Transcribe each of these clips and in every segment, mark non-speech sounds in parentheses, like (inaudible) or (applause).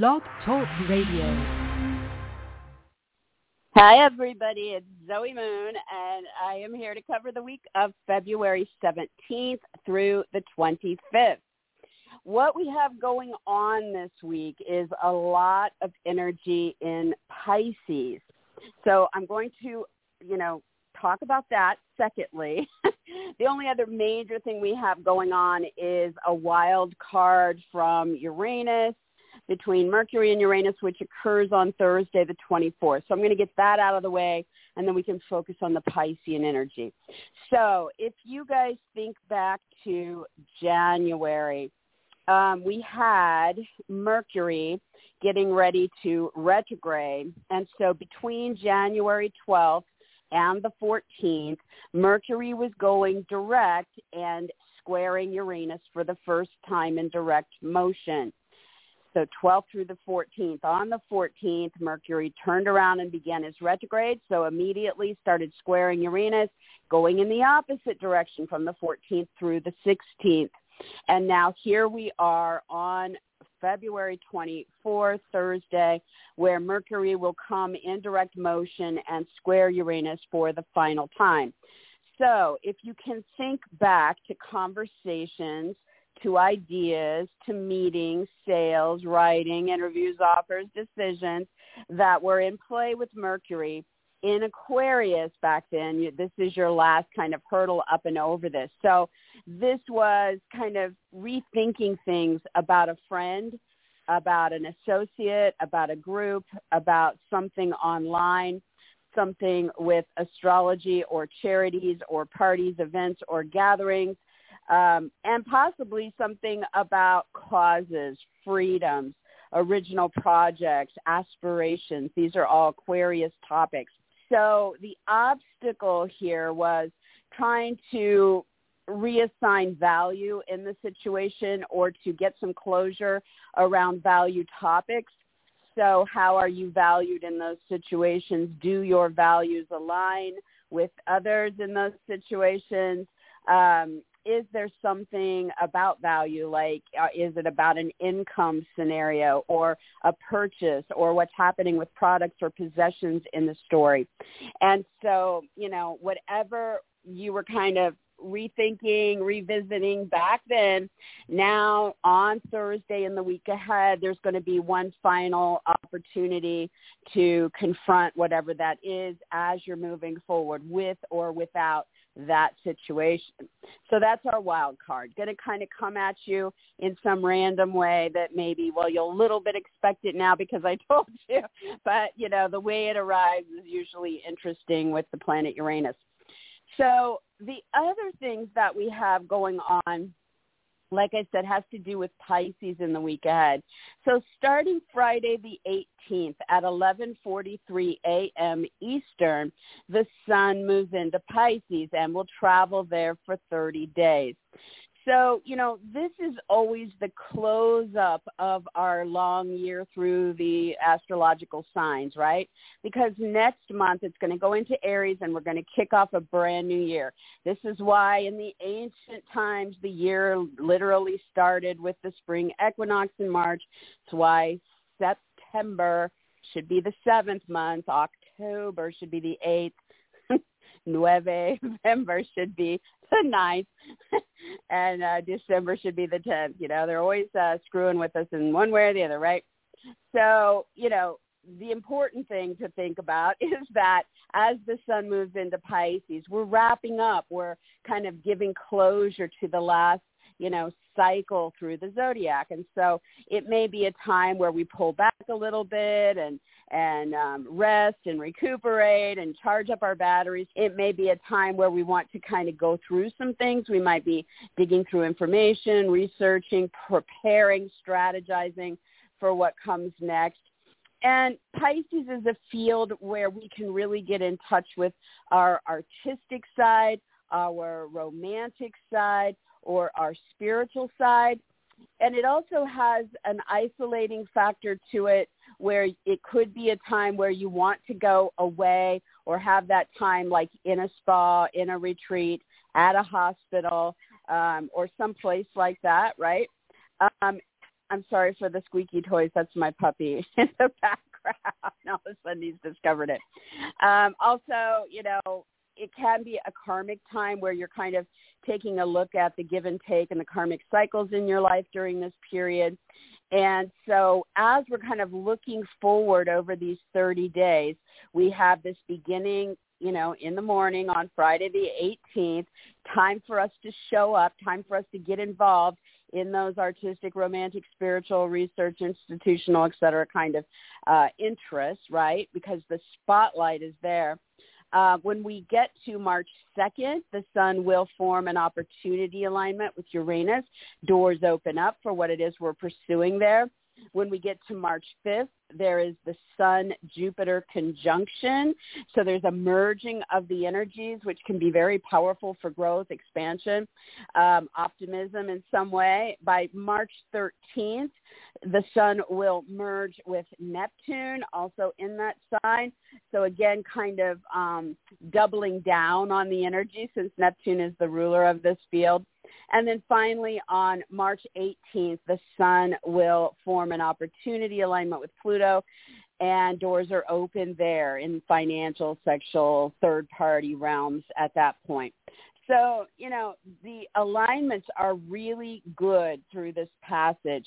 Blog Talk Radio. Hi, everybody. It's Zoe Moon, and I am here to cover the week of February 17th through the 25th. What we have going on this week is a lot of energy in Pisces. So I'm going to, you know, talk about that secondly. (laughs) the only other major thing we have going on is a wild card from Uranus between Mercury and Uranus, which occurs on Thursday, the 24th. So I'm going to get that out of the way, and then we can focus on the Piscean energy. So if you guys think back to January, um, we had Mercury getting ready to retrograde. And so between January 12th and the 14th, Mercury was going direct and squaring Uranus for the first time in direct motion. So 12th through the 14th. On the 14th, Mercury turned around and began his retrograde, so immediately started squaring Uranus, going in the opposite direction from the 14th through the 16th. And now here we are on February 24th, Thursday, where Mercury will come in direct motion and square Uranus for the final time. So if you can think back to conversations to ideas, to meetings, sales, writing, interviews, offers, decisions that were in play with Mercury in Aquarius back then. This is your last kind of hurdle up and over this. So this was kind of rethinking things about a friend, about an associate, about a group, about something online, something with astrology or charities or parties, events or gatherings um, and possibly something about causes, freedoms, original projects, aspirations. These are all Aquarius topics. So the obstacle here was trying to reassign value in the situation or to get some closure around value topics. So how are you valued in those situations? Do your values align with others in those situations? Um, is there something about value like uh, is it about an income scenario or a purchase or what's happening with products or possessions in the story and so you know whatever you were kind of rethinking, revisiting back then. Now on Thursday in the week ahead, there's going to be one final opportunity to confront whatever that is as you're moving forward with or without that situation. So that's our wild card. Going to kind of come at you in some random way that maybe, well, you'll a little bit expect it now because I (laughs) told you. But, you know, the way it arrives is usually interesting with the planet Uranus. So the other things that we have going on like I said, has to do with Pisces in the week ahead. So starting Friday the 18th at 11:43 a.m. Eastern, the sun moves into Pisces and will travel there for 30 days. So, you know, this is always the close up of our long year through the astrological signs, right? Because next month it's going to go into Aries and we're going to kick off a brand new year. This is why in the ancient times the year literally started with the spring equinox in March. It's why September should be the seventh month, October should be the eighth, (laughs) November should be the ninth, (laughs) and uh, December should be the tenth. You know, they're always uh, screwing with us in one way or the other, right? So, you know, the important thing to think about (laughs) is that as the sun moves into Pisces, we're wrapping up. We're kind of giving closure to the last, you know, cycle through the zodiac. And so it may be a time where we pull back a little bit and and um, rest and recuperate and charge up our batteries. It may be a time where we want to kind of go through some things. We might be digging through information, researching, preparing, strategizing for what comes next. And Pisces is a field where we can really get in touch with our artistic side, our romantic side, or our spiritual side. And it also has an isolating factor to it where it could be a time where you want to go away or have that time like in a spa, in a retreat, at a hospital, um, or someplace like that, right? Um, I'm sorry for the squeaky toys. That's my puppy (laughs) in the background. (laughs) All of a sudden he's discovered it. Um, also, you know, it can be a karmic time where you're kind of taking a look at the give and take and the karmic cycles in your life during this period. And so as we're kind of looking forward over these 30 days, we have this beginning, you know, in the morning on Friday the 18th, time for us to show up, time for us to get involved in those artistic, romantic, spiritual, research, institutional, et cetera, kind of uh, interests, right? Because the spotlight is there. Uh, when we get to March 2nd, the sun will form an opportunity alignment with Uranus. Doors open up for what it is we're pursuing there. When we get to March 5th, there is the Sun-Jupiter conjunction. So there's a merging of the energies, which can be very powerful for growth, expansion, um, optimism in some way. By March 13th, the sun will merge with Neptune, also in that sign. So again, kind of um, doubling down on the energy since Neptune is the ruler of this field. And then finally, on March 18th, the sun will form an opportunity alignment with Pluto, and doors are open there in financial, sexual, third-party realms at that point. So, you know, the alignments are really good through this passage.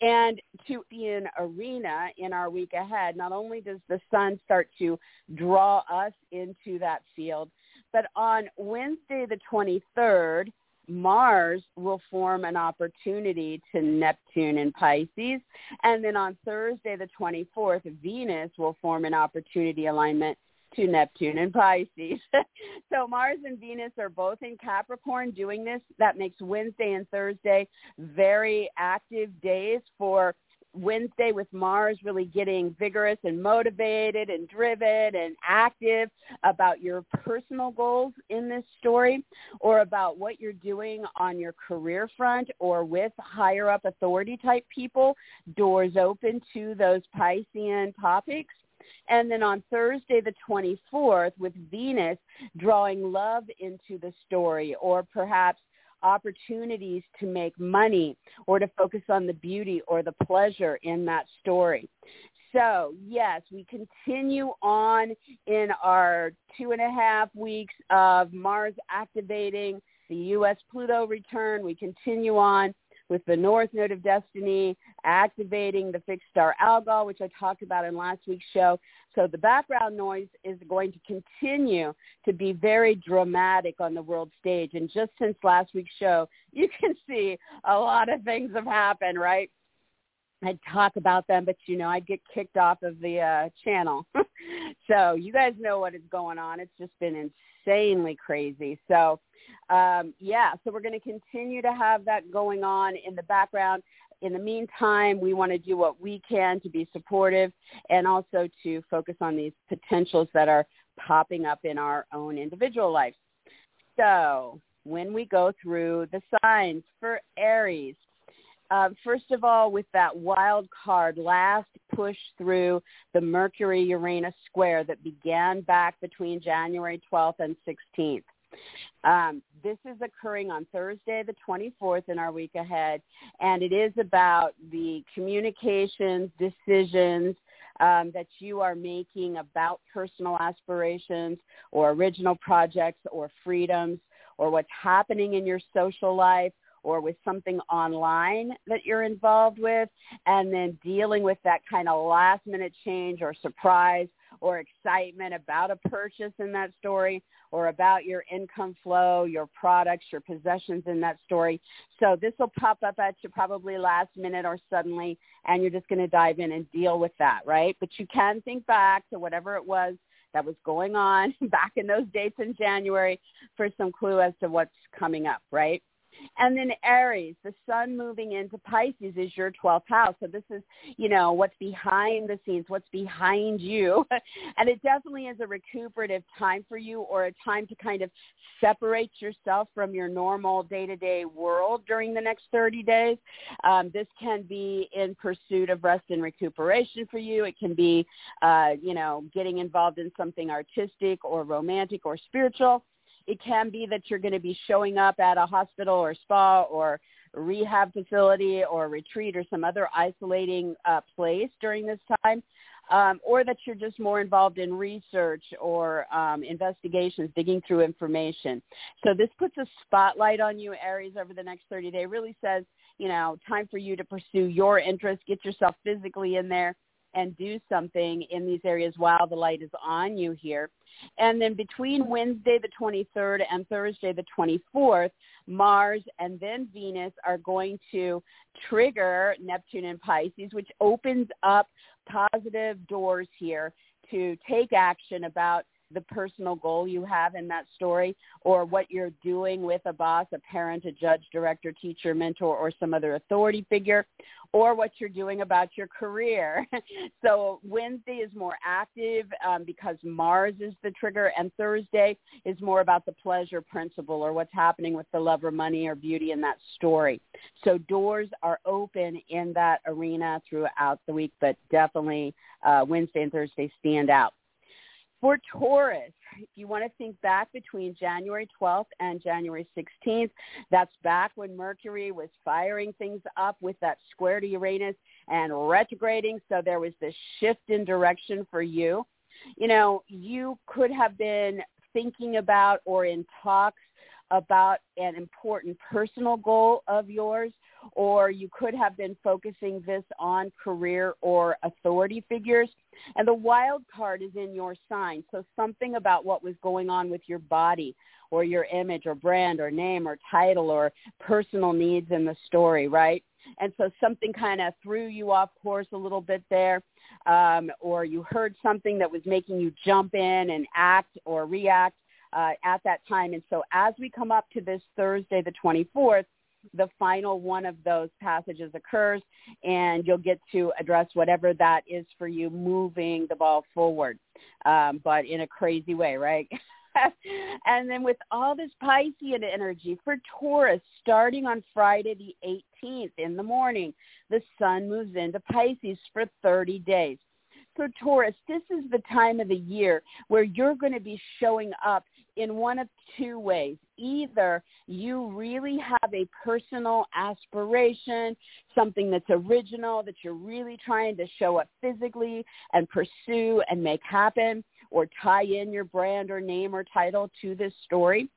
And to be an arena in our week ahead, not only does the sun start to draw us into that field, but on Wednesday the 23rd, Mars will form an opportunity to Neptune in Pisces. And then on Thursday, the 24th, Venus will form an opportunity alignment to Neptune and Pisces. (laughs) so Mars and Venus are both in Capricorn doing this. That makes Wednesday and Thursday very active days for Wednesday with Mars really getting vigorous and motivated and driven and active about your personal goals in this story or about what you're doing on your career front or with higher up authority type people, doors open to those Piscean topics. And then on Thursday the 24th with Venus drawing love into the story or perhaps opportunities to make money or to focus on the beauty or the pleasure in that story. So yes, we continue on in our two and a half weeks of Mars activating the U.S. Pluto return. We continue on with the North Node of Destiny activating the fixed star Algol, which I talked about in last week's show. So the background noise is going to continue to be very dramatic on the world stage. And just since last week's show, (laughs) you can see a lot of things have happened, right? I'd talk about them, but you know, I'd get kicked off of the uh, channel. (laughs) so you guys know what is going on. It's just been insanely crazy. So um, yeah, so we're going to continue to have that going on in the background. In the meantime, we want to do what we can to be supportive and also to focus on these potentials that are popping up in our own individual lives. So when we go through the signs for Aries, uh, first of all, with that wild card last push through the Mercury-Uranus square that began back between January 12th and 16th. Um, this is occurring on Thursday, the 24th in our week ahead, and it is about the communications, decisions um, that you are making about personal aspirations or original projects or freedoms or what's happening in your social life or with something online that you're involved with and then dealing with that kind of last minute change or surprise or excitement about a purchase in that story or about your income flow, your products, your possessions in that story. So this will pop up at you probably last minute or suddenly and you're just going to dive in and deal with that, right? But you can think back to whatever it was that was going on (laughs) back in those dates in January for some clue as to what's coming up, right? And then Aries, the sun moving into Pisces is your 12th house. So this is, you know, what's behind the scenes, what's behind you. (laughs) and it definitely is a recuperative time for you or a time to kind of separate yourself from your normal day-to-day world during the next 30 days. Um, this can be in pursuit of rest and recuperation for you. It can be, uh, you know, getting involved in something artistic or romantic or spiritual. It can be that you're going to be showing up at a hospital or spa or rehab facility or retreat or some other isolating uh, place during this time, um, or that you're just more involved in research or um, investigations, digging through information. So this puts a spotlight on you, Aries, over the next 30 days. Really says, you know, time for you to pursue your interests, get yourself physically in there, and do something in these areas while the light is on you here. And then between Wednesday the 23rd and Thursday the 24th, Mars and then Venus are going to trigger Neptune and Pisces, which opens up positive doors here to take action about the personal goal you have in that story or what you're doing with a boss, a parent, a judge, director, teacher, mentor, or some other authority figure, or what you're doing about your career. (laughs) so Wednesday is more active um, because Mars is the trigger, and Thursday is more about the pleasure principle or what's happening with the love or money or beauty in that story. So doors are open in that arena throughout the week, but definitely uh, Wednesday and Thursday stand out. For Taurus, if you want to think back between January 12th and January 16th, that's back when Mercury was firing things up with that square to Uranus and retrograding. So there was this shift in direction for you. You know, you could have been thinking about or in talks about an important personal goal of yours or you could have been focusing this on career or authority figures. And the wild card is in your sign. So something about what was going on with your body or your image or brand or name or title or personal needs in the story, right? And so something kind of threw you off course a little bit there. Um, or you heard something that was making you jump in and act or react uh, at that time. And so as we come up to this Thursday, the 24th, the final one of those passages occurs and you'll get to address whatever that is for you moving the ball forward, um, but in a crazy way, right? (laughs) and then with all this Piscean energy for Taurus, starting on Friday the 18th in the morning, the sun moves into Pisces for 30 days. So Taurus, this is the time of the year where you're going to be showing up in one of two ways. Either you really have a personal aspiration, something that's original that you're really trying to show up physically and pursue and make happen, or tie in your brand or name or title to this story.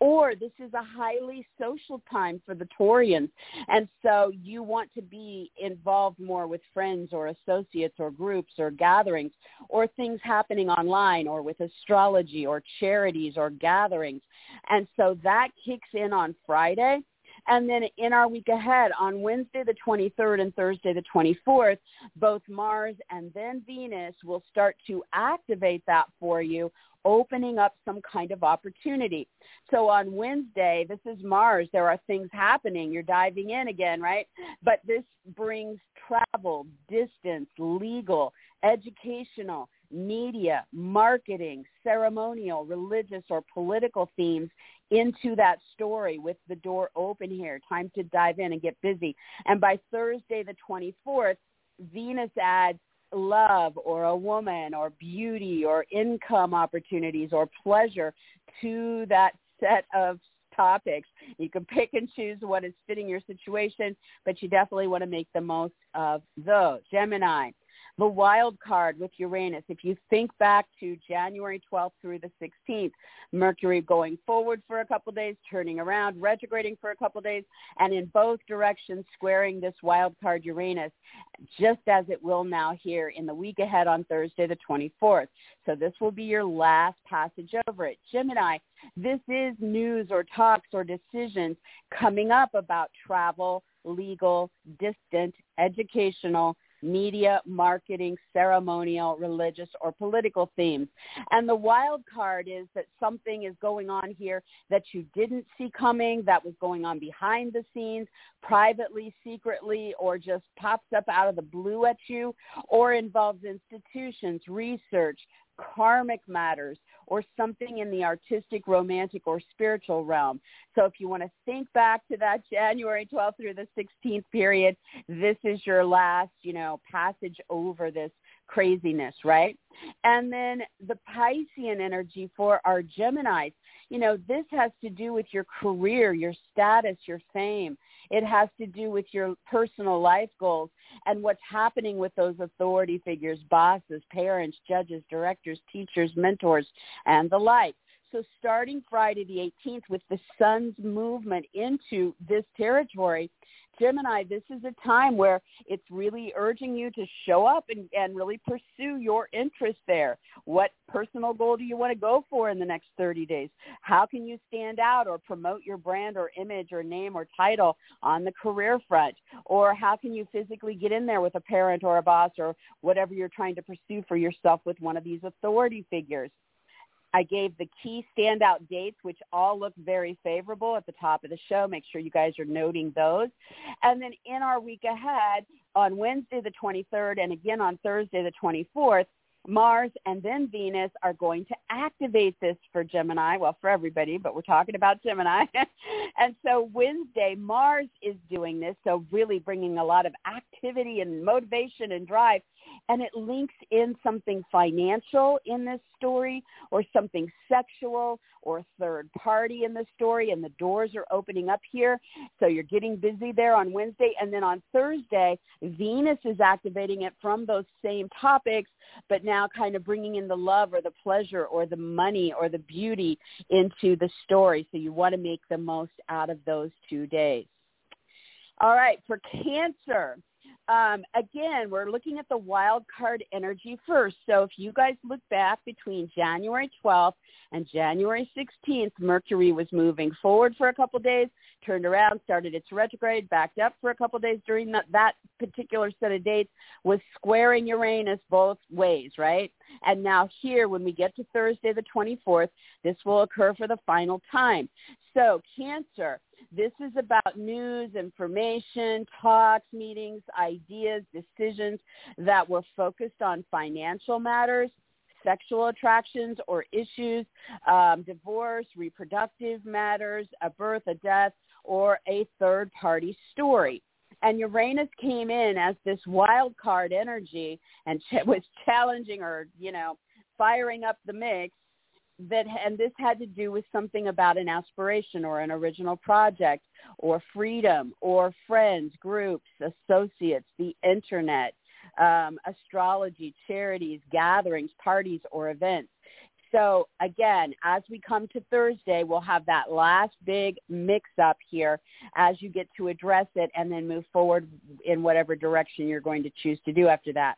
Or this is a highly social time for the Taurians. And so you want to be involved more with friends or associates or groups or gatherings or things happening online or with astrology or charities or gatherings. And so that kicks in on Friday. And then in our week ahead, on Wednesday the 23rd and Thursday the 24th, both Mars and then Venus will start to activate that for you, opening up some kind of opportunity. So on Wednesday, this is Mars. There are things happening. You're diving in again, right? But this brings travel, distance, legal, educational, media, marketing, ceremonial, religious, or political themes into that story with the door open here. Time to dive in and get busy. And by Thursday the 24th, Venus adds love or a woman or beauty or income opportunities or pleasure to that set of topics. You can pick and choose what is fitting your situation, but you definitely want to make the most of those. Gemini, the wild card with Uranus. If you think back to January 12th through the 16th, Mercury going forward for a couple days, turning around, retrograding for a couple days, and in both directions squaring this wild card Uranus, just as it will now here in the week ahead on Thursday the 24th. So this will be your last passage over it. Gemini, this is news or talks or decisions coming up about travel, legal, distant, educational, media, marketing, ceremonial, religious, or political themes. And the wild card is that something is going on here that you didn't see coming, that was going on behind the scenes, privately, secretly, or just pops up out of the blue at you, or involves institutions, research, karmic matters, or something in the artistic, romantic, or spiritual realm. So if you want to think back to that January 12th through the 16th period, this is your last, you know, passage over this craziness, right? And then the Piscean energy for our Geminis, you know, this has to do with your career, your status, your fame. It has to do with your personal life goals and what's happening with those authority figures, bosses, parents, judges, directors, teachers, mentors, and the like. So starting Friday the 18th with the sun's movement into this territory, Gemini, this is a time where it's really urging you to show up and, and really pursue your interest there. What personal goal do you want to go for in the next 30 days? How can you stand out or promote your brand or image or name or title on the career front? Or how can you physically get in there with a parent or a boss or whatever you're trying to pursue for yourself with one of these authority figures? I gave the key standout dates, which all look very favorable at the top of the show. Make sure you guys are noting those. And then in our week ahead, on Wednesday the 23rd and again on Thursday the 24th, Mars and then Venus are going to activate this for Gemini, well, for everybody, but we're talking about Gemini. (laughs) and so Wednesday, Mars is doing this, so really bringing a lot of activity and motivation and drive and it links in something financial in this story or something sexual or third party in the story and the doors are opening up here. So you're getting busy there on Wednesday and then on Thursday, Venus is activating it from those same topics, but now kind of bringing in the love or the pleasure or the money or the beauty into the story. So you want to make the most out of those two days. All right, for Cancer, um, again, we're looking at the wild card energy first. So if you guys look back between January 12th and January 16th, Mercury was moving forward for a couple days, turned around, started its retrograde, backed up for a couple days during that, that particular set of dates, was squaring Uranus both ways, right? And now here, when we get to Thursday the 24th, this will occur for the final time. So Cancer, this is about news, information, talks, meetings, ideas, decisions that were focused on financial matters, sexual attractions or issues, um, divorce, reproductive matters, a birth, a death, or a third party story. And Uranus came in as this wild card energy and (laughs) was challenging or, you know, firing up the mix that and this had to do with something about an aspiration or an original project or freedom or friends groups associates the internet um, astrology charities gatherings parties or events. So again as we come to thursday we'll have that last big mix up here as you get to address it and then move forward in whatever direction you're going to choose to do after that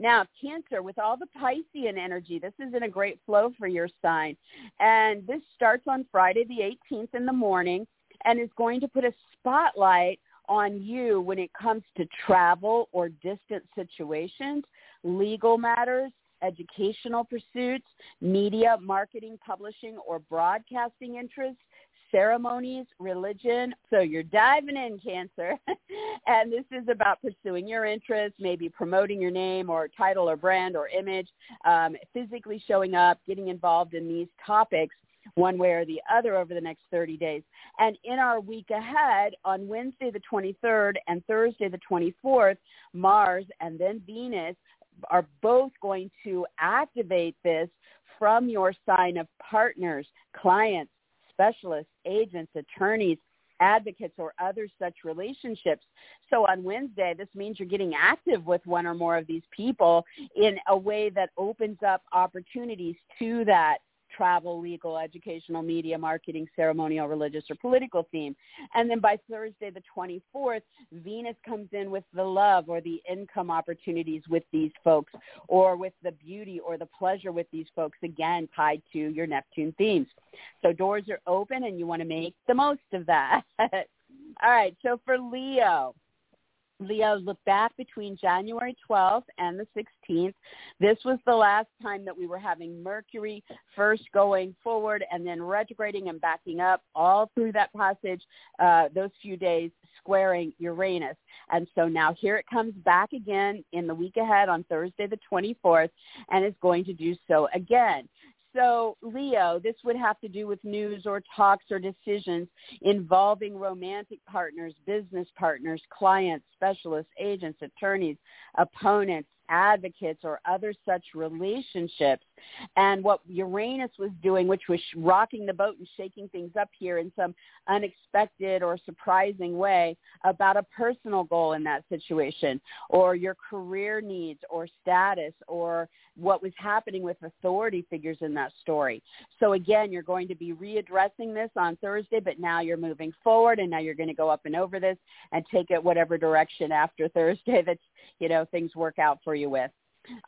now, Cancer, with all the Piscean energy, this is in a great flow for your sign. And this starts on Friday the 18th in the morning and is going to put a spotlight on you when it comes to travel or distant situations, legal matters, educational pursuits, media, marketing, publishing, or broadcasting interests, ceremonies, religion. So you're diving in, Cancer. (laughs) and this is about pursuing your interests, maybe promoting your name or title or brand or image, um, physically showing up, getting involved in these topics one way or the other over the next 30 days. And in our week ahead, on Wednesday the 23rd and Thursday the 24th, Mars and then Venus are both going to activate this from your sign of partners, clients, specialists, agents, attorneys, advocates, or other such relationships. So on Wednesday, this means you're getting active with one or more of these people in a way that opens up opportunities to that travel, legal, educational, media, marketing, ceremonial, religious, or political theme. And then by Thursday the 24th, Venus comes in with the love or the income opportunities with these folks or with the beauty or the pleasure with these folks, again, tied to your Neptune themes. So doors are open and you want to make the most of that. (laughs) All right, so for Leo, Leo, look back between January 12th and the 16th. This was the last time that we were having Mercury first going forward and then retrograding and backing up all through that passage, uh, those few days squaring Uranus. And so now here it comes back again in the week ahead on Thursday the 24th and is going to do so again. So, Leo, this would have to do with news or talks or decisions involving romantic partners, business partners, clients, specialists, agents, attorneys, opponents, advocates, or other such relationships And what Uranus was doing, which was rocking the boat and shaking things up here in some unexpected or surprising way about a personal goal in that situation or your career needs or status or what was happening with authority figures in that story. So again, you're going to be readdressing this on Thursday, but now you're moving forward and now you're going to go up and over this and take it whatever direction after (laughs) Thursday that, you know, things work out for you with.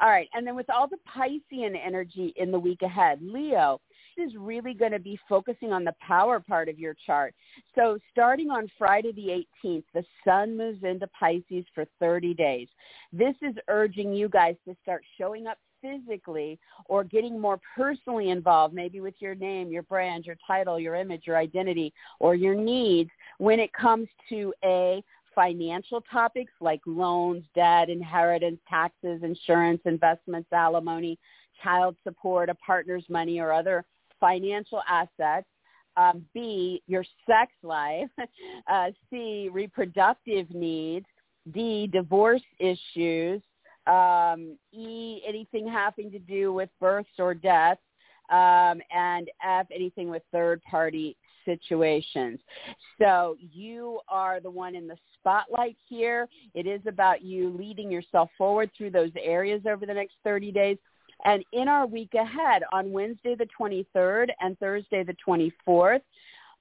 All right. And then with all the Piscean energy in the week ahead, Leo, is really going to be focusing on the power part of your chart. So starting on Friday the 18th, the sun moves into Pisces for 30 days. This is urging you guys to start showing up physically or getting more personally involved, maybe with your name, your brand, your title, your image, your identity, or your needs when it comes to a financial topics like loans, debt, inheritance, taxes, insurance, investments, alimony, child support, a partner's money, or other financial assets. Um, B, your sex life. (laughs) Uh, C, reproductive needs. D, divorce issues. Um, e, anything having to do with births or deaths. Um, and F, anything with third party situations. So you are the one in the spotlight here. It is about you leading yourself forward through those areas over the next 30 days. And in our week ahead, on Wednesday the 23rd and Thursday the 24th,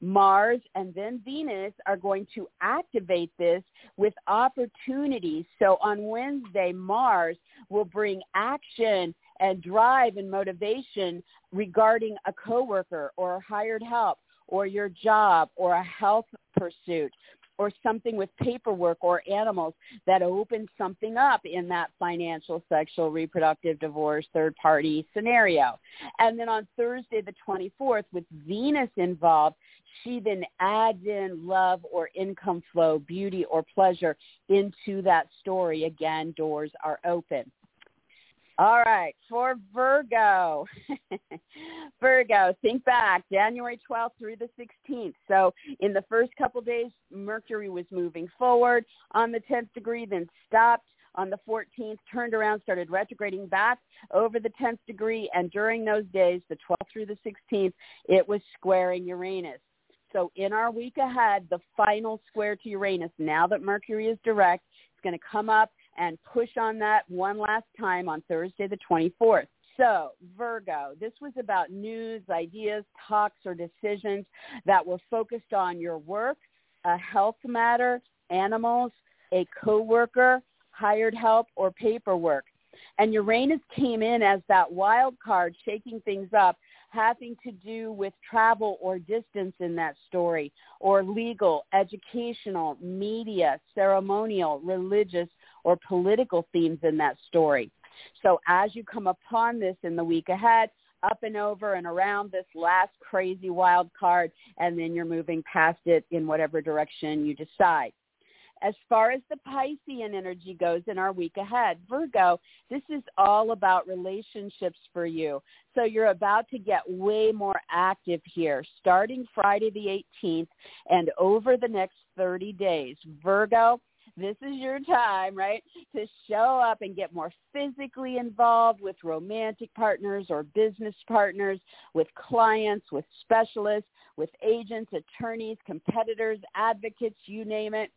Mars and then Venus are going to activate this with opportunities. So on Wednesday, Mars will bring action and drive and motivation regarding a coworker or hired help or your job or a health pursuit or something with paperwork or animals that opens something up in that financial, sexual, reproductive, divorce, third party scenario. And then on Thursday the 24th with Venus involved, she then adds in love or income flow, beauty or pleasure into that story. Again, doors are open. All right, for Virgo. (laughs) Virgo, think back, January 12th through the 16th. So in the first couple days, Mercury was moving forward on the 10th degree, then stopped on the 14th, turned around, started retrograding back over the 10th degree, and during those days, the 12th through the 16th, it was squaring Uranus. So in our week ahead, the final square to Uranus, now that Mercury is direct, it's going to come up and push on that one last time on Thursday the 24th. So, Virgo, this was about news, ideas, talks, or decisions that were focused on your work, a health matter, animals, a coworker, hired help, or paperwork. And Uranus came in as that wild card, shaking things up, having to do with travel or distance in that story, or legal, educational, media, ceremonial, religious, or political themes in that story. So as you come upon this in the week ahead, up and over and around this last crazy wild card, and then you're moving past it in whatever direction you decide. As far as the Piscean energy goes in our week ahead, Virgo, this is all about relationships for you. So you're about to get way more active here, starting Friday the 18th and over the next 30 days. Virgo, this is your time, right, to show up and get more physically involved with romantic partners or business partners, with clients, with specialists, with agents, attorneys, competitors, advocates, you name it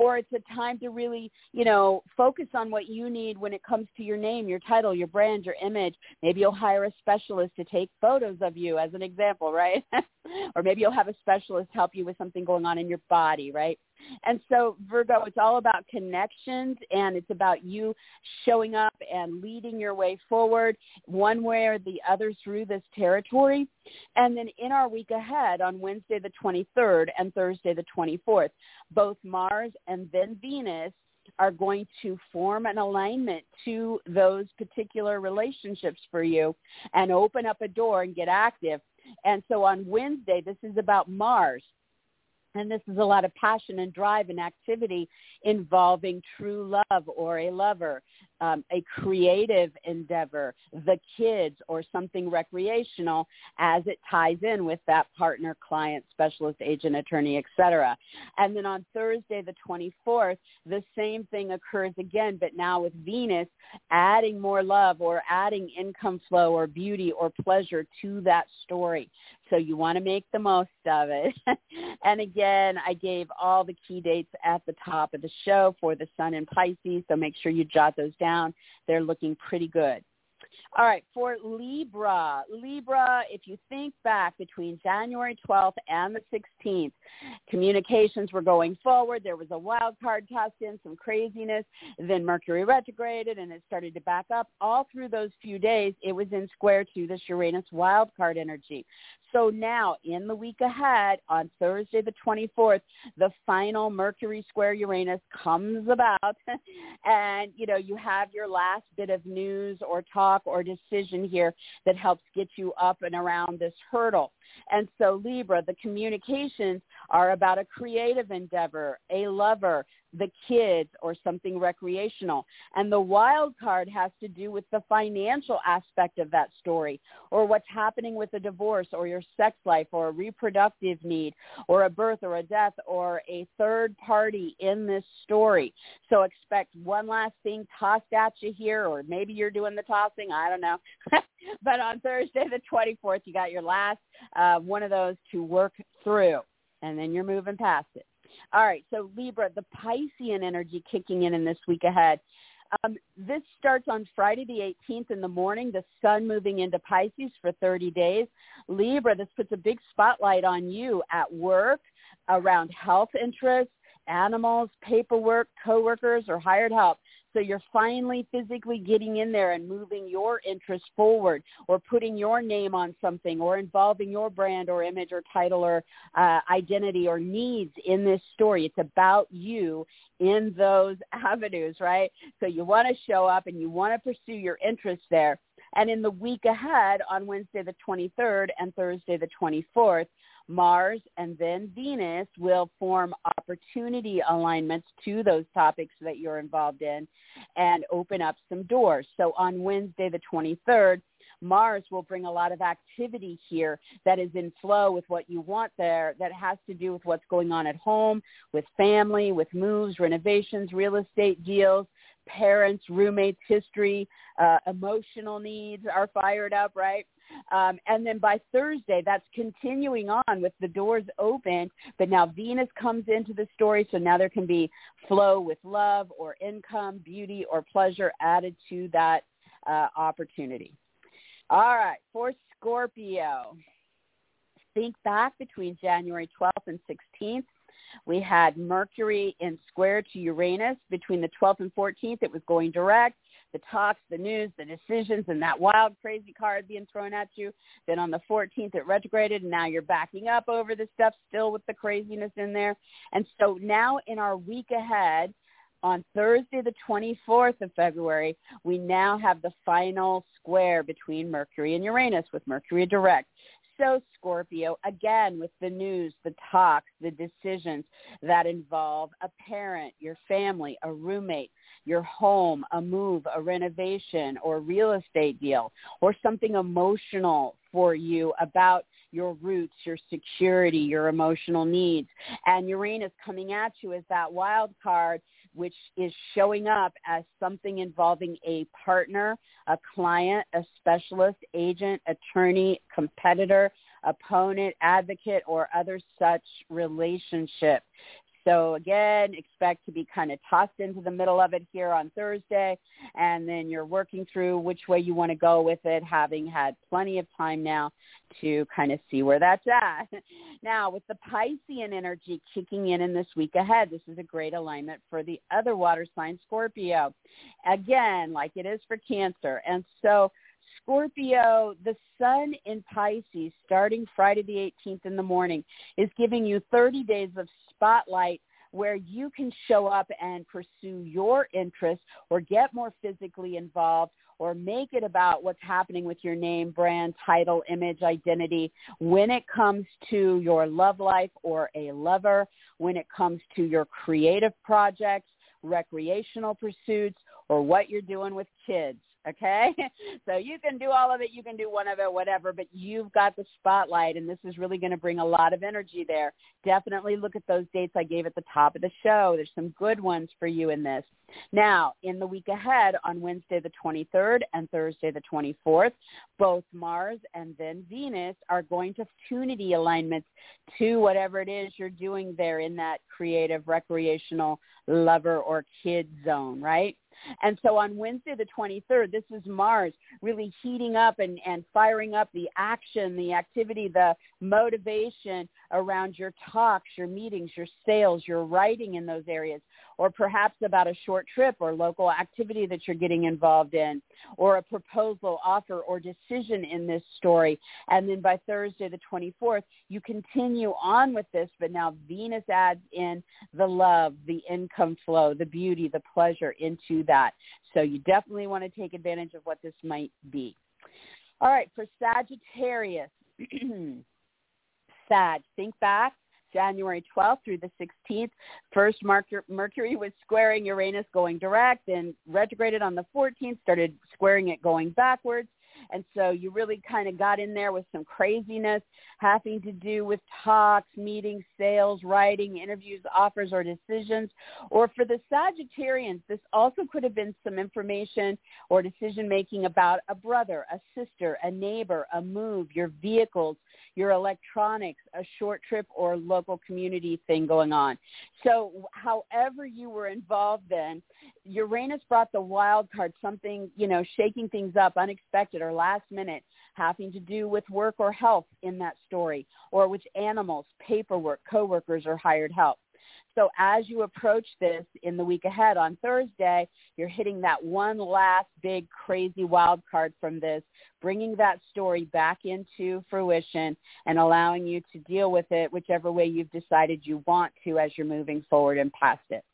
or it's a time to really, you know, focus on what you need when it comes to your name, your title, your brand, your image. Maybe you'll hire a specialist to take photos of you as an example, right? (laughs) or maybe you'll have a specialist help you with something going on in your body, right? And so Virgo, it's all about connections and it's about you showing up and leading your way forward one way or the other through this territory. And then in our week ahead on Wednesday the 23rd and Thursday the 24th, both Mars and then Venus are going to form an alignment to those particular relationships for you and open up a door and get active. And so on Wednesday, this is about Mars. And this is a lot of passion and drive and activity involving true love or a lover. Um, a creative endeavor, the kids, or something recreational as it ties in with that partner, client, specialist, agent, attorney, etc. And then on Thursday, the 24th, the same thing occurs again, but now with Venus adding more love or adding income flow or beauty or pleasure to that story. So you want to make the most of it. (laughs) and again, I gave all the key dates at the top of the show for the sun in Pisces. So make sure you jot those down. They're looking pretty good. All right, for Libra, Libra, if you think back between January 12th and the 16th, communications were going forward. There was a wild card cast in, some craziness. Then Mercury retrograded and it started to back up. All through those few days, it was in square to this Uranus wild card energy. So now in the week ahead, on Thursday the 24th, the final Mercury square Uranus comes about (laughs) and, you know, you have your last bit of news or talk or decision here that helps get you up and around this hurdle. And so Libra, the communications are about a creative endeavor, a lover, the kids or something recreational. And the wild card has to do with the financial aspect of that story or what's happening with a divorce or your sex life or a reproductive need or a birth or a death or a third party in this story. So expect one last thing tossed at you here or maybe you're doing the tossing. I don't know. (laughs) but on Thursday the 24th, you got your last uh, one of those to work through and then you're moving past it. All right, so Libra, the Piscean energy kicking in in this week ahead. Um, this starts on Friday the 18th in the morning, the sun moving into Pisces for 30 days. Libra, this puts a big spotlight on you at work, around health interests, animals, paperwork, coworkers, or hired help. So you're finally physically getting in there and moving your interest forward or putting your name on something or involving your brand or image or title or uh, identity or needs in this story. It's about you in those (laughs) avenues, right? So you want to show up and you want to pursue your interests there. And in the week ahead on Wednesday the 23rd and Thursday the 24th, Mars and then Venus will form opportunity alignments to those topics that you're involved in and open up some doors. So on Wednesday the 23rd, Mars will bring a lot of activity here that is in flow with what you want there that has to do with what's going on at home, with family, with moves, renovations, real estate deals, parents, roommates, history, uh, emotional needs are fired up, right? Um, and then by Thursday, that's continuing on with the doors open, but now Venus comes into the story, so now there can be flow with love or income, beauty or pleasure added to that uh, opportunity. All right, for Scorpio, think back between January 12th and 16th. We had Mercury in square to Uranus between the 12th and 14th. It was going direct the talks, the news, the decisions, and that wild, crazy card being thrown at you. Then on the 14th, it retrograded, and now you're backing up over the stuff still with the craziness in there. And so now in our week ahead, on Thursday, the 24th of February, we now have the final square between Mercury and Uranus with Mercury direct. So Scorpio, again with the news, the talks, the decisions that involve a parent, your family, a roommate, your home, a move, a renovation, or real estate deal, or something emotional for you about your roots, your security, your emotional needs. And Uranus coming at you as that wild card, which is showing up as something involving a partner, a client, a specialist, agent, attorney, competitor, opponent, advocate, or other such relationship. So again, expect to be kind of tossed into the middle of it here on Thursday, and then you're working through which way you want to go with it, having had plenty of time now to kind of see where that's at. (laughs) Now, with the Piscean energy kicking in in this week ahead, this is a great alignment for the other water sign, Scorpio. Again, like it is for Cancer. And so Scorpio, the sun in Pisces starting Friday the 18th in the morning is giving you 30 days of spotlight where you can show up and pursue your interests or get more physically involved or make it about what's happening with your name, brand, title, image, identity when it comes to your love life or a lover, when it comes to your creative projects, recreational pursuits, or what you're doing with kids okay? (laughs) So you can do all of it you can do one of it whatever but you've got the spotlight and this is really going to bring a lot of energy there. Definitely look at those dates i gave at the top of the show. There's some good ones for you in this. Now in the week ahead on wednesday the 23rd and thursday the 24th both mars and then venus are going to tunity alignments to whatever it is you're doing there in that creative recreational lover or kid zone right and so on Wednesday the 23rd, this is Mars really heating up and, and firing up the action, the activity, the motivation around your talks, your meetings, your sales, your writing in those areas, or perhaps about a short trip or local activity that you're getting involved in, or a proposal, offer, or decision in this story. And then by Thursday the 24th, you continue on with this, but now Venus adds in the love, the income flow, the beauty, the pleasure into that. So you definitely want to take advantage of what this might be. All right, for Sagittarius, (clears throat) Sag, think back. January 12th through the 16th. First, Mercury was squaring Uranus going direct, then retrograded on the 14th, started squaring it going backwards. And so you really kind of got in there with some craziness having to do with talks, meetings, sales, writing, interviews, offers, or decisions. Or for the Sagittarians, this also could have been some information or decision making about a brother, a sister, a neighbor, a move, your vehicles, your electronics, a short trip or local community thing going on. So however you were involved then, Uranus brought the wild card, something, you know, shaking things up, unexpected or last minute, having to do with work or health in that story, or with animals, paperwork, coworkers, or hired help. So as you approach this in the week ahead on Thursday, you're hitting that one last big crazy wild card from this, bringing that story back into fruition and allowing you to deal with it whichever way you've decided you want to as you're moving forward and past it.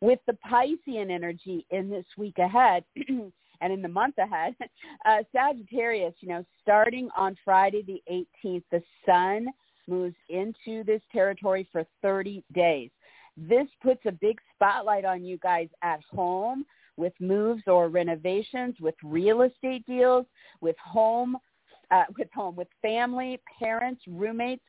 With the Piscean energy in this week ahead, (clears throat) and in the month ahead, (laughs) uh, Sagittarius, you know, starting on Friday the 18th, the sun moves into this territory for 30 days. This puts a big spotlight on you guys at home with moves or renovations, with real estate deals, with home, uh, with home, with family, parents, roommates,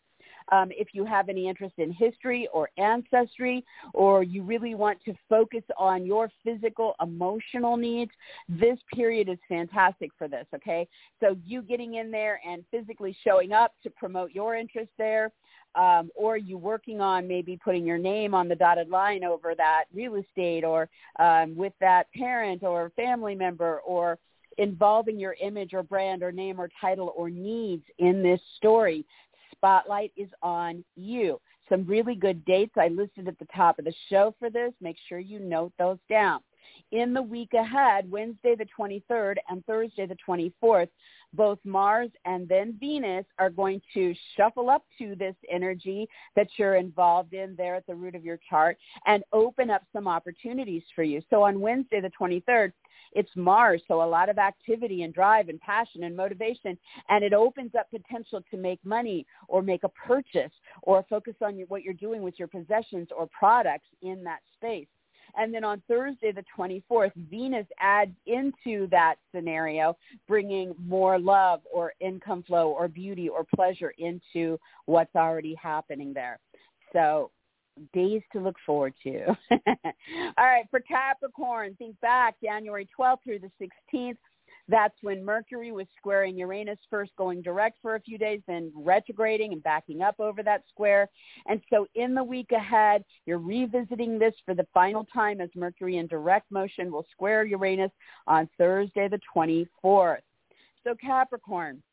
um, if you have any interest in history or ancestry, or you really want to focus on your physical, emotional needs, this period is fantastic for this, okay? So you getting in there and physically showing up to promote your interest there, um, or you working on maybe putting your name on the dotted line over that real estate or um, with that parent or family member or involving your image or brand or name or title or needs in this story spotlight is on you. Some really good dates I listed at the top of the show for this. Make sure you note those down. In the week ahead, Wednesday the 23rd and Thursday the 24th, both Mars and then Venus are going to shuffle up to this energy that you're involved in there at the root of your chart and open up some opportunities for you. So on Wednesday the 23rd, it's Mars, so a lot of activity and drive and passion and motivation, and it opens up potential to make money or make a purchase or focus on what you're doing with your possessions or products in that space. And then on Thursday, the 24th, Venus adds into that scenario, bringing more love or income flow or beauty or pleasure into what's already happening there. So days to look forward to. (laughs) All right, for Capricorn, think back January 12th through the 16th. That's when Mercury was squaring Uranus first going direct for a few days, then retrograding and backing up over that square. And so in the week ahead, you're revisiting this for the final time as Mercury in direct motion will square Uranus on Thursday the 24th. So Capricorn,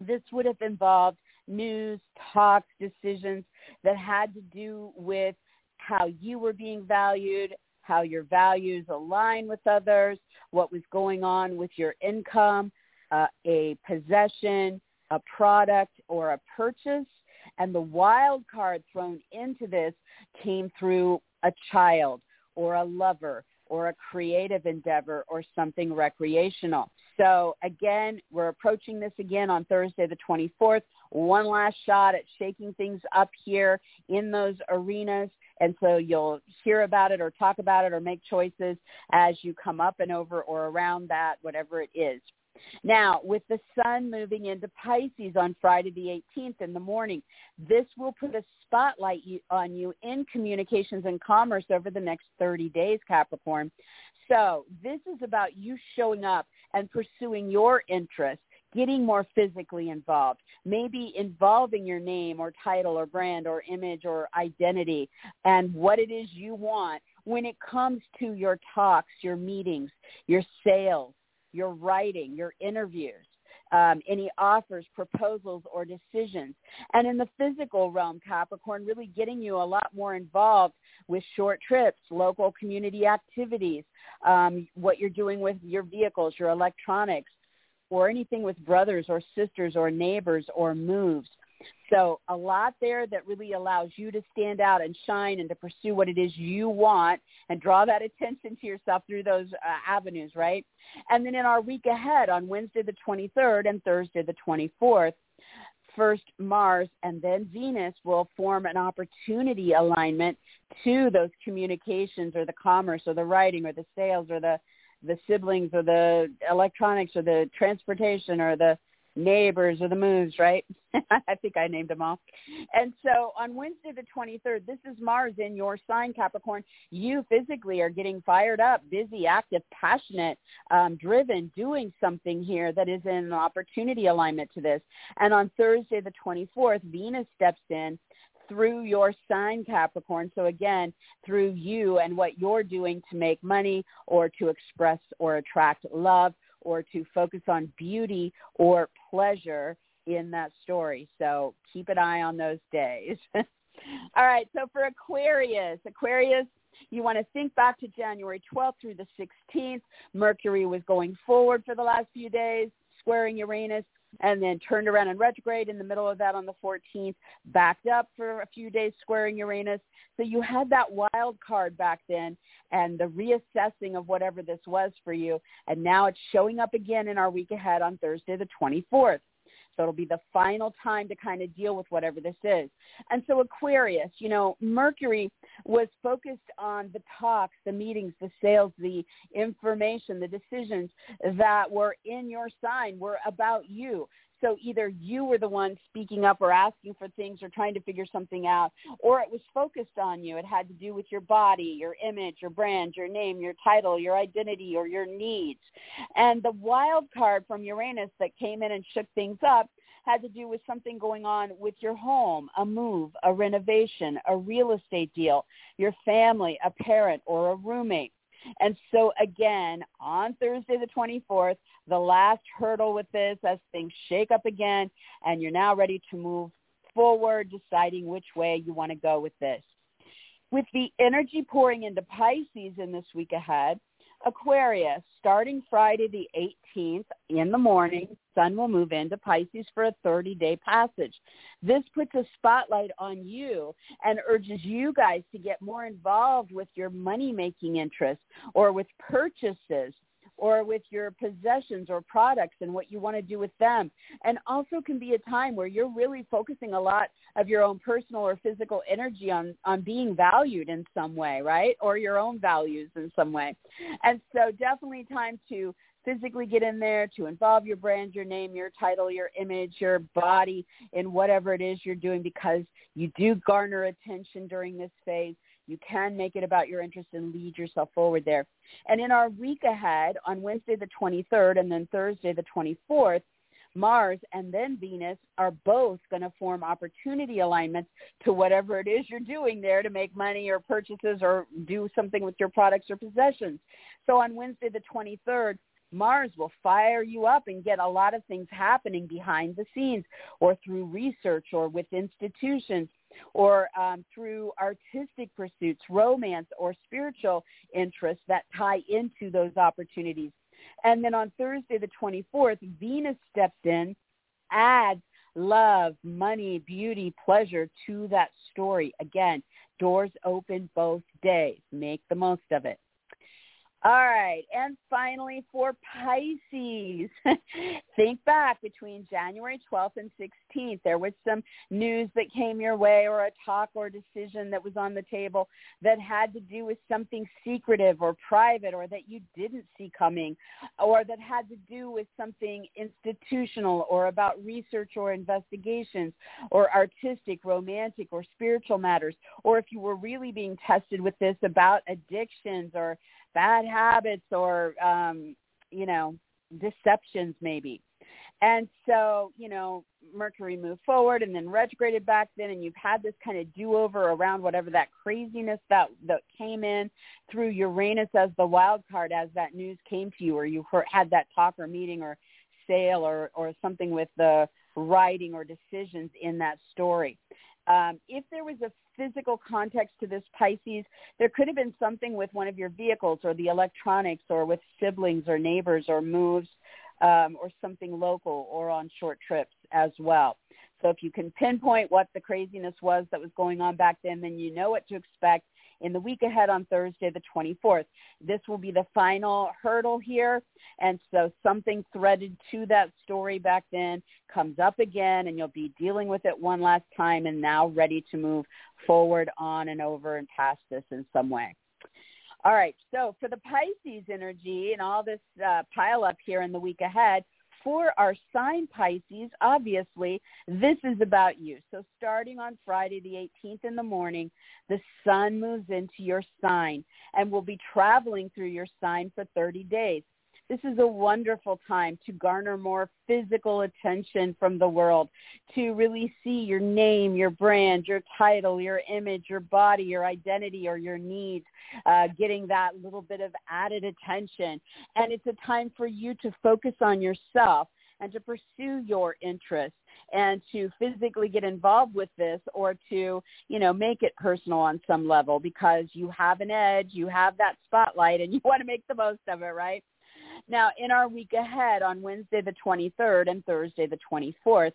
this would have involved news, talks, decisions that had to do with how you were being valued, how your values align with others, what was going on with your income, uh, a possession, a product, or a purchase. And the wild card thrown into this came through a child or a lover or a creative endeavor or something recreational. So again, we're approaching this again on Thursday the 24th. One last shot at shaking things up here in those arenas And so you'll hear about it or talk about it or make choices as you come up and over or around that, whatever it is. Now, with the sun moving into Pisces on Friday the 18th in the morning, this will put a spotlight on you in communications and commerce over the next 30 days, Capricorn. So this is about you showing up and pursuing your interests getting more physically involved, maybe involving your name or title or brand or image or identity and what it is you want when it comes to your talks, your meetings, your sales, your writing, your interviews, um, any offers, proposals, or decisions. And in the physical realm, Capricorn, really getting you a lot more involved with short trips, local community activities, um, what you're doing with your vehicles, your electronics, or anything with brothers or sisters or neighbors or moves. So a lot there that really allows you to stand out and shine and to pursue what it is you want and draw that (laughs) attention to yourself through those uh, avenues, right? And then in our week ahead on Wednesday the 23rd and Thursday the 24th, first Mars and then Venus will form an opportunity alignment to those communications or the commerce or the writing or the sales or the the siblings or the electronics or the transportation or the neighbors or the moves, right? (laughs) I think I named them all. And so on Wednesday the 23rd, this is Mars in your sign, Capricorn. You physically are getting fired up, busy, active, passionate, um, driven, doing something here that is in an opportunity alignment to this. And on Thursday the 24th, Venus steps in through your sign Capricorn. So again, through you and what you're doing to make money or to express or attract love or to focus on beauty or pleasure in that story. So keep an eye on those days. (laughs) All right, so for Aquarius, Aquarius, you want to think back to January 12th through the 16th. Mercury was going forward for the last few days, squaring Uranus and then turned around in retrograde in the middle of that on the 14th, backed up for a few days squaring Uranus. So you had that wild card back then and the reassessing of whatever this was for you. And now it's showing up again in our week ahead on Thursday the 24th. So it'll be the final time to kind of deal with whatever this is. And so Aquarius, you know, Mercury was focused on the talks, the meetings, the sales, the information, the decisions that were in your sign were about you. So either you were the one speaking up or asking for things or trying to figure something out, or it was focused on you. It had to do with your body, your image, your brand, your name, your title, your identity, or your needs. And the wild card from Uranus that came in and shook things up had to do with something going on with your home, a move, a renovation, a real estate deal, your family, a parent, or a roommate. And so again, on Thursday the 24th, the last hurdle with this as things shake up again and you're now ready to move forward, deciding which way you want to go with this. With the energy pouring into Pisces in this week ahead, Aquarius, starting Friday the 18th in the morning, Sun will move into Pisces for a 30-day passage. This puts a spotlight on you and urges you guys to get more involved with your money-making interests or with purchases or with your possessions or products and what you want to do with them. And also can be a time where you're really focusing a lot of your own personal or physical energy on, on being valued in some way, right? Or your own values in some way. And so definitely time to physically get in there to involve your brand, your name, your title, your image, your body in whatever it is you're doing because you do garner attention during this phase. You can make it about your interest and lead yourself forward there. And in our week ahead, on Wednesday the 23rd and then Thursday the 24th, Mars and then Venus are both going to form opportunity alignments to whatever it is you're doing there to make money or purchases or do something with your products or possessions. So on Wednesday the 23rd, Mars will fire you up and get a lot of things happening behind the scenes or through research or with institutions or um, through artistic pursuits, romance, or spiritual interests that tie into those opportunities. And then on Thursday, the 24th, Venus steps in, adds love, money, beauty, pleasure to that story. Again, doors open both days. Make the most of it. All right. And finally, for Pisces, (laughs) think back between January 12th and 16th. There was some news that came your way or a talk or decision that was on the table that had to do with something secretive or private or that you didn't see coming or that had to do with something institutional or about research or investigations or artistic, romantic, or spiritual matters. Or if you were really being tested with this about addictions or bad habits or um, you know deceptions maybe. And so, you know, Mercury moved forward and then retrograded back then and you've had this kind of do-over around whatever that craziness that, that came in through Uranus as the wild card as that news came to you or you heard, had that talk or meeting or sale or, or something with the writing or decisions in that story. Um, if there was a physical context to this Pisces, there could have been something with one of your vehicles or the electronics or with siblings or neighbors or moves um, or something local or on short trips as well. So if you can pinpoint what the craziness was that was going on back then, then you know what to expect in the week ahead on Thursday, the 24th. This will be the final hurdle here. And so something threaded to that story back then comes up again and you'll be dealing with it one last time and now ready to move forward on and over and past this in some way. All right, so for the Pisces energy and all this uh, pile up here in the week ahead, for our sign Pisces, obviously, this is about you. So starting on Friday the 18th in the morning, the sun moves into your sign and will be traveling through your sign for 30 days. This is a wonderful time to garner more physical attention from the world, to really see your name, your brand, your title, your image, your body, your identity, or your needs, uh, getting that little bit of added attention. And it's a time for you to focus on yourself and to pursue your interests and to physically get involved with this or to, you know, make it personal on some level because you have an edge, you have that spotlight and (laughs) you want to make the most of it, right? Now, in our week ahead on Wednesday the 23rd and Thursday the 24th,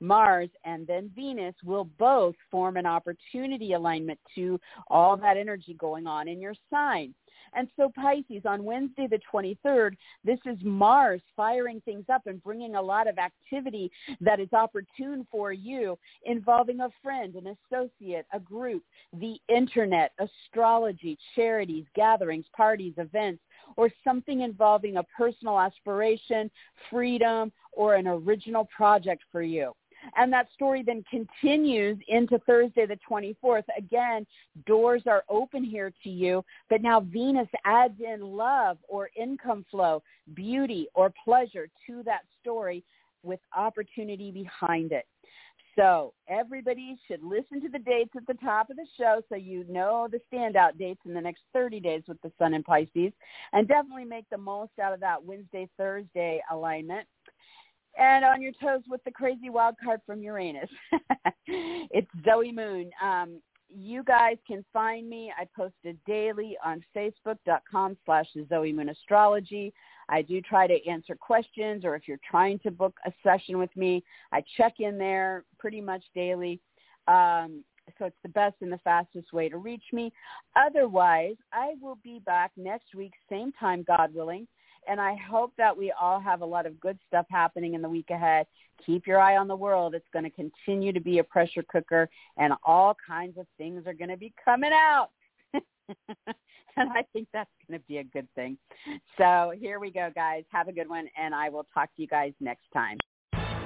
Mars and then Venus will both form an opportunity alignment to all that energy going on in your sign. And so Pisces, on Wednesday the 23rd, this is Mars firing things up and bringing a lot of activity that is opportune for you involving a friend, an associate, a group, the internet, astrology, charities, gatherings, parties, events, or something involving a personal aspiration, freedom, or an original project for you. And that story then continues into Thursday the 24th. Again, doors are open here to you, but now Venus adds in love or income flow, beauty or pleasure to that story with opportunity behind it. So everybody should listen to the dates at the top of the show so you know the standout dates in the next 30 days with the Sun in Pisces. And definitely make the most out of that Wednesday, Thursday alignment. And on your toes with the crazy wild card from Uranus. (laughs) it's Zoe Moon. Um, you guys can find me. I post it daily on facebook.com slash Zoe Moon Astrology. I do try to answer questions or if you're trying to book a session with me, I check in there pretty much daily. Um, so it's the best and the fastest way to reach me. Otherwise, I will be back next week, same time, God willing. And I hope that we all have a lot of good stuff happening in the week ahead. Keep your eye on the world. It's going to continue to be a pressure cooker and all kinds of things are going to be coming out. (laughs) (laughs) and I think that's going to be a good thing. So here we go, guys. Have a good one, and I will talk to you guys next time.